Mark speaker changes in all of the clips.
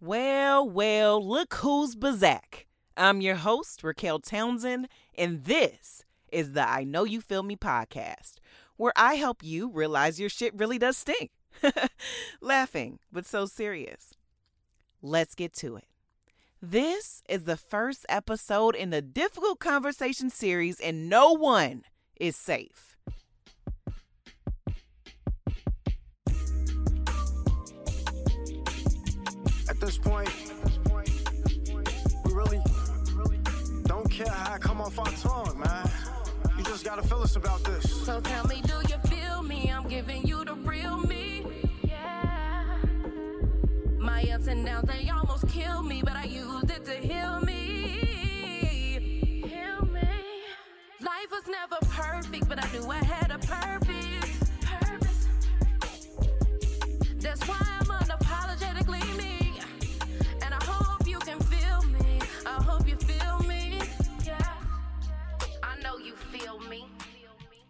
Speaker 1: Well, well, look who's back. I'm your host, Raquel Townsend, and this is the I Know You Feel Me podcast, where I help you realize your shit really does stink. Laughing, but so serious. Let's get to it. This is the first episode in the Difficult Conversation series, and no one is safe.
Speaker 2: At this point, we really don't care how I come off our tongue, man. You just gotta feel us about this.
Speaker 3: So tell me, do you feel me? I'm giving you the real me. Yeah. My ups and downs, they almost kill me, but I used it to heal me. Heal me. Life was never perfect, but I knew I had a purpose. Purpose. That's why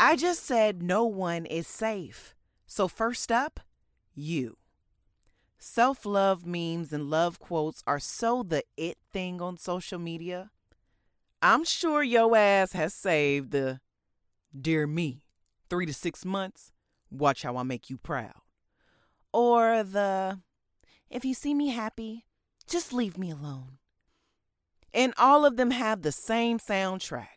Speaker 3: I
Speaker 1: just said no one is safe. So, first up, you. Self love memes and love quotes are so the it thing on social media. I'm sure your ass has saved the Dear Me, three to six months. Watch how I make you proud. Or the If you see me happy, just leave me alone. And all of them have the same soundtrack.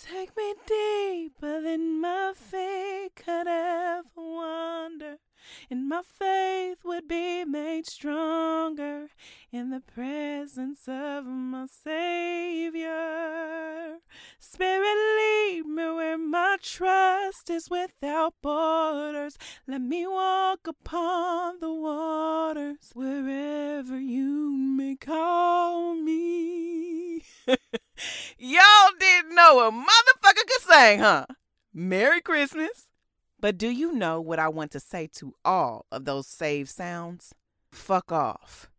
Speaker 1: Take me deeper than my faith could ever wander, and my faith would be made stronger in the presence of my Savior. Spirit, lead me where my trust is without borders. Let me walk upon the waters wherever you may call me. Y'all didn't know a motherfucker could sing, huh? Merry Christmas. But do you know what I want to say to all of those save sounds? Fuck off.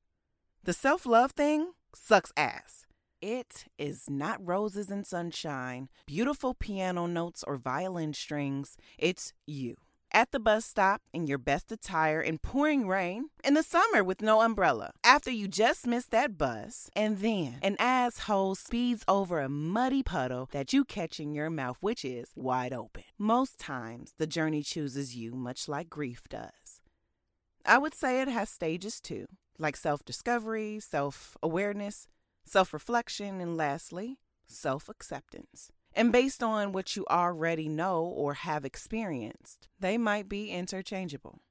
Speaker 1: The self love thing sucks ass. It is not roses and sunshine, beautiful piano notes, or violin strings. It's you. At the bus stop in your best attire in pouring rain, in the summer with no umbrella, after you just missed that bus, and then an asshole speeds over a muddy puddle that you catch in your mouth, which is wide open. Most times, the journey chooses you, much like grief does. I would say it has stages too, like self discovery, self awareness, self reflection, and lastly, self acceptance. And based on what you already know or have experienced, they might be interchangeable.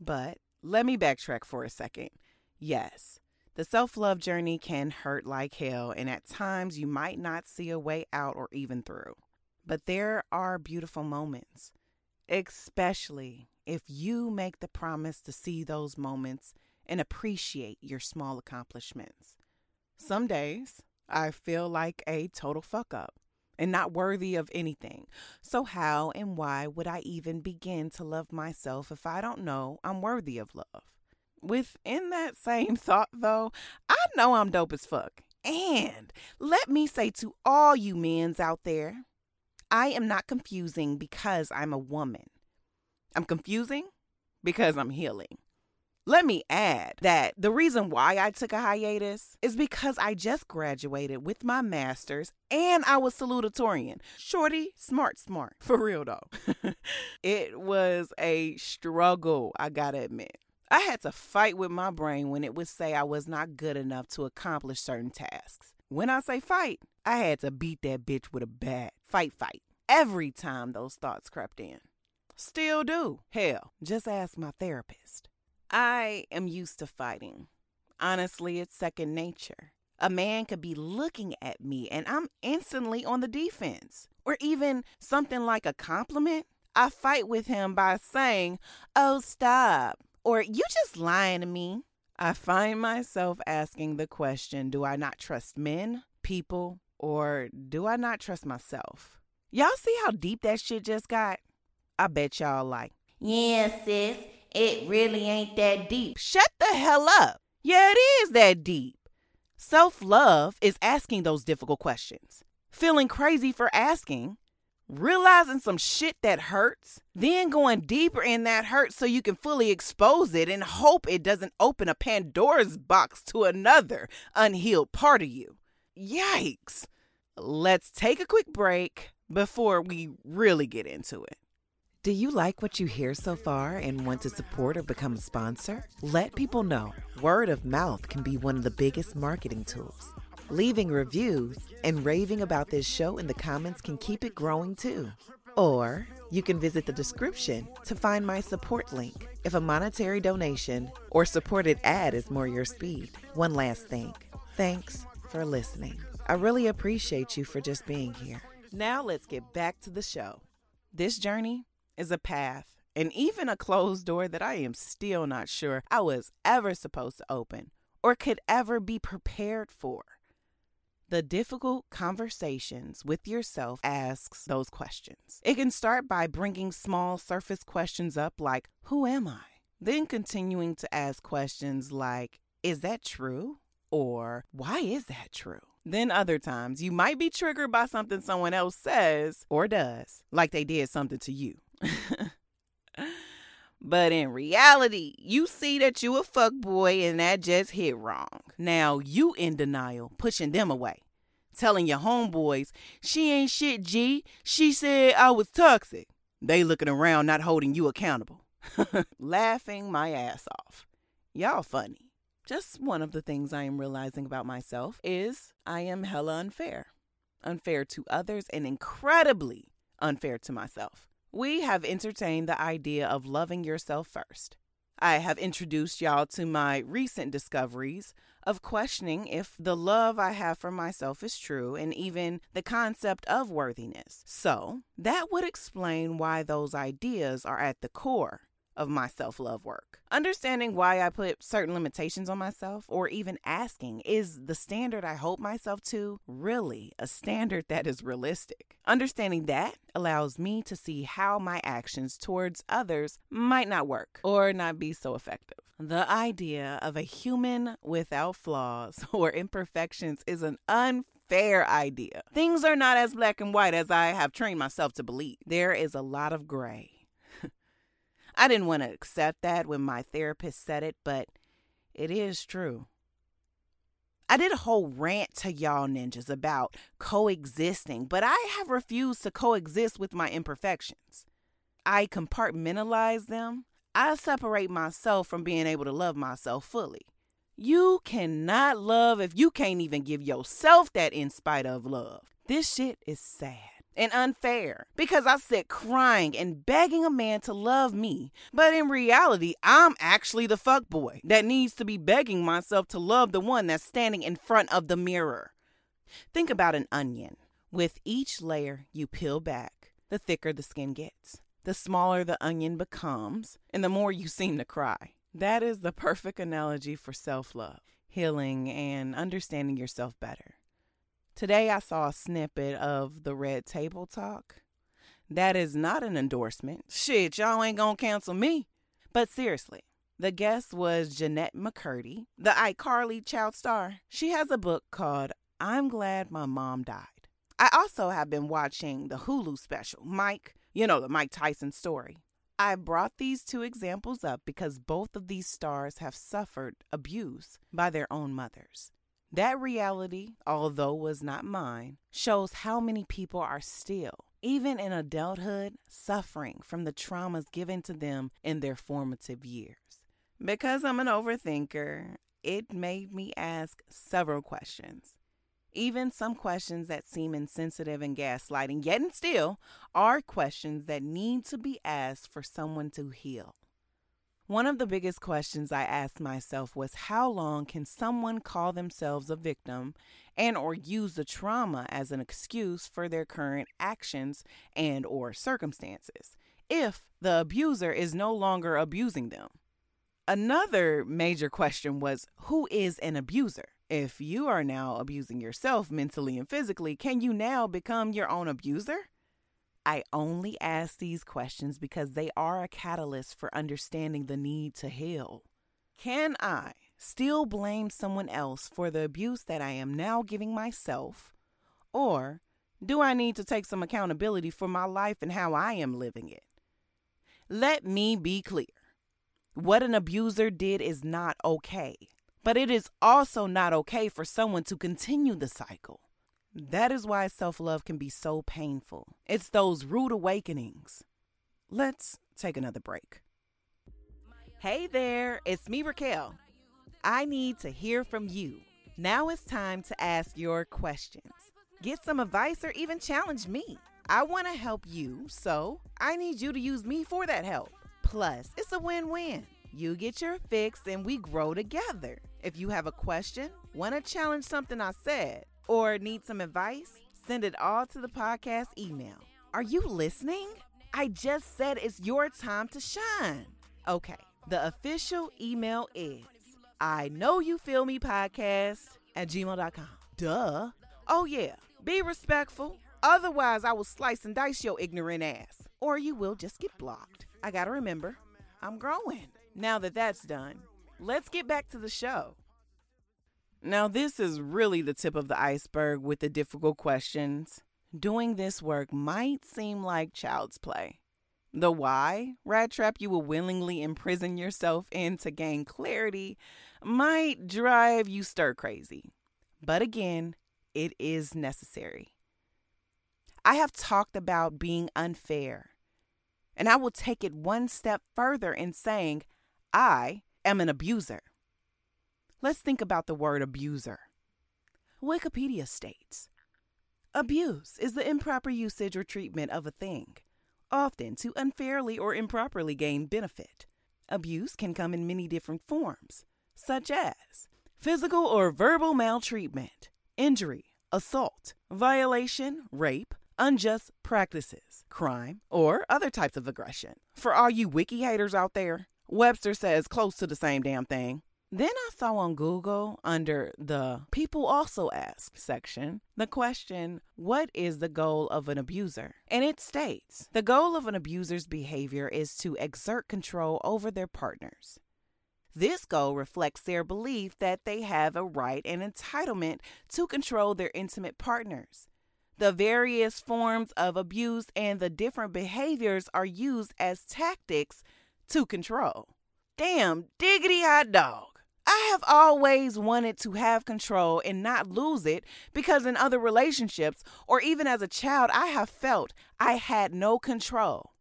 Speaker 1: But let me backtrack for a second. Yes, the self love journey can hurt like hell, and at times you might not see a way out or even through. But there are beautiful moments, especially if you make the promise to see those moments and appreciate your small accomplishments. Some days I feel like a total fuck up and not worthy of anything. So, how and why would I even begin to love myself if I don't know I'm worthy of love? Within that same thought, though, I know I'm dope as fuck. And let me say to all you men's out there, I am not confusing because I'm a woman. I'm confusing because I'm healing. Let me add that the reason why I took a hiatus is because I just graduated with my master's and I was salutatorian. Shorty, smart, smart. For real though. it was a struggle, I gotta admit. I had to fight with my brain when it would say I was not good enough to accomplish certain tasks. When I say fight, I had to beat that bitch with a bat. Fight, fight. Every time those thoughts crept in. Still do. Hell, just ask my therapist. I am used to fighting. Honestly, it's second nature. A man could be looking at me and I'm instantly on the defense. Or even something like a compliment. I fight with him by saying, Oh, stop. Or you just lying to me. I find myself asking the question Do I not trust men, people, or do I not trust myself? Y'all see how deep that shit just got? I bet y'all like,
Speaker 4: Yeah, sis, it really ain't that deep.
Speaker 1: Shut the hell up. Yeah, it is that deep. Self love is asking those difficult questions, feeling crazy for asking, realizing some shit that hurts, then going deeper in that hurt so you can fully expose it and hope it doesn't open a Pandora's box to another unhealed part of you. Yikes. Let's take a quick break before we really get into it.
Speaker 5: Do you like what you hear so far and want to support or become a sponsor? Let people know. Word of mouth can be one of the biggest marketing tools. Leaving reviews and raving about this show in the comments can keep it growing too. Or you can visit the description to find my support link if a monetary donation or supported ad is more your speed. One last thing thanks for listening. I really appreciate you for just being here.
Speaker 1: Now let's get back to the show. This journey is a path and even a closed door that I am still not sure I was ever supposed to open or could ever be prepared for. The difficult conversations with yourself asks those questions. It can start by bringing small surface questions up like, Who am I? Then continuing to ask questions like, Is that true? Or, Why is that true? Then other times you might be triggered by something someone else says or does, like they did something to you. but in reality, you see that you a fuck boy and that just hit wrong. Now you in denial, pushing them away. Telling your homeboys, she ain't shit, G. She said I was toxic. They looking around not holding you accountable. Laughing my ass off. Y'all funny. Just one of the things I am realizing about myself is I am hella unfair. Unfair to others and incredibly unfair to myself we have entertained the idea of loving yourself first. I have introduced y'all to my recent discoveries of questioning if the love I have for myself is true and even the concept of worthiness. So, that would explain why those ideas are at the core of my self love work. Understanding why I put certain limitations on myself, or even asking, is the standard I hold myself to really a standard that is realistic? Understanding that allows me to see how my actions towards others might not work or not be so effective. The idea of a human without flaws or imperfections is an unfair idea. Things are not as black and white as I have trained myself to believe. There is a lot of gray. I didn't want to accept that when my therapist said it, but it is true. I did a whole rant to y'all ninjas about coexisting, but I have refused to coexist with my imperfections. I compartmentalize them. I separate myself from being able to love myself fully. You cannot love if you can't even give yourself that in spite of love. This shit is sad and unfair because I sit crying and begging a man to love me. But in reality, I'm actually the fuck boy that needs to be begging myself to love the one that's standing in front of the mirror. Think about an onion. With each layer you peel back, the thicker the skin gets, the smaller the onion becomes, and the more you seem to cry. That is the perfect analogy for self love, healing, and understanding yourself better. Today I saw a snippet of the Red Table Talk. That is not an endorsement. Shit, y'all ain't gonna cancel me. But seriously, the guest was Jennette McCurdy, the iCarly child star. She has a book called I'm Glad My Mom Died. I also have been watching the Hulu special, Mike, you know, the Mike Tyson story. I brought these two examples up because both of these stars have suffered abuse by their own mothers. That reality, although was not mine, shows how many people are still, even in adulthood, suffering from the traumas given to them in their formative years. Because I'm an overthinker, it made me ask several questions. Even some questions that seem insensitive and gaslighting, yet and still are questions that need to be asked for someone to heal. One of the biggest questions I asked myself was how long can someone call themselves a victim and or use the trauma as an excuse for their current actions and or circumstances if the abuser is no longer abusing them? Another major question was who is an abuser? If you are now abusing yourself mentally and physically, can you now become your own abuser? I only ask these questions because they are a catalyst for understanding the need to heal. Can I still blame someone else for the abuse that I am now giving myself? Or Do I need to take some accountability for my life and how I am living it? Let me be clear. What an abuser did is not okay, but it is also not okay for someone to continue the cycle. That is why self love can be so painful. It's those rude awakenings. Let's take another break. Hey there, it's me, Raquel. I need to hear from you. Now it's time to ask your questions. Get some advice or even challenge me. I want to help you, so I need you to use me for that help. Plus, it's a win win. You get your fix and we grow together. If you have a question, want to challenge something I said, or need some advice, send it all to the podcast email. Are you listening? I just said it's your time to shine. Okay, the official email is I know you feel me podcast at gmail.com. Duh. Oh, yeah, be respectful. Otherwise, I will slice and dice your ignorant ass, or you will just get blocked. I gotta remember, I'm growing. Now that that's done, let's get back to the show. Now, this is really the tip of the iceberg with the difficult questions. Doing this work might seem like child's play. The why rat trap you will willingly imprison yourself in to gain clarity might drive you stir crazy. But again, it is necessary. I have talked about being unfair, and I will take it one step further in saying I am an abuser. Let's think about the word abuser. Wikipedia states Abuse is the improper usage or treatment of a thing, often to unfairly or improperly gain benefit. Abuse can come in many different forms, such as physical or verbal maltreatment, injury, assault, violation, rape, unjust practices, crime, or other types of aggression. For all you wiki haters out there, Webster says close to the same damn thing. Then I saw on Google under the People Also Ask section the question, What is the goal of an abuser? And it states the goal of an abuser's behavior is to exert control over their partners. This goal reflects their belief that they have a right and entitlement to control their intimate partners. The various forms of abuse and the different behaviors are used as tactics to control. Damn, diggity hot dog. I have always wanted to have control and not lose it because in other relationships or even as a child, I have felt I had no control.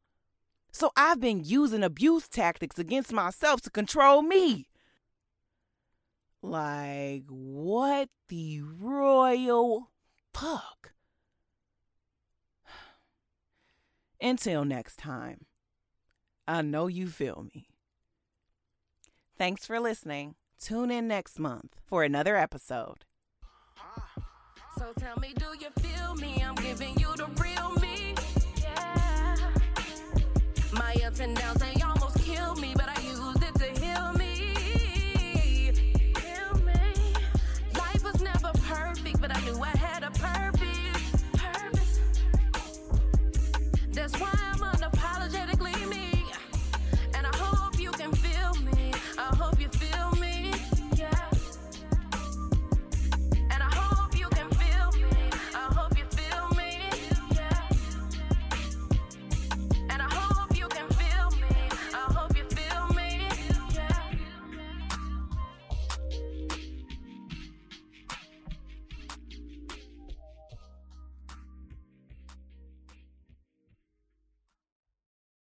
Speaker 1: So I've been using abuse tactics against myself to control me. Like, what the royal fuck? Until next time, I know you feel me. Thanks for listening. Tune in next month for another episode.
Speaker 3: So tell me, do you feel me? I'm giving you the real me. Yeah. My ups and downs, they almost kill me, but I it to
Speaker 6: heal
Speaker 3: me. Heal me. Life was never perfect, but I knew I had a purpose. Purpose. That's why.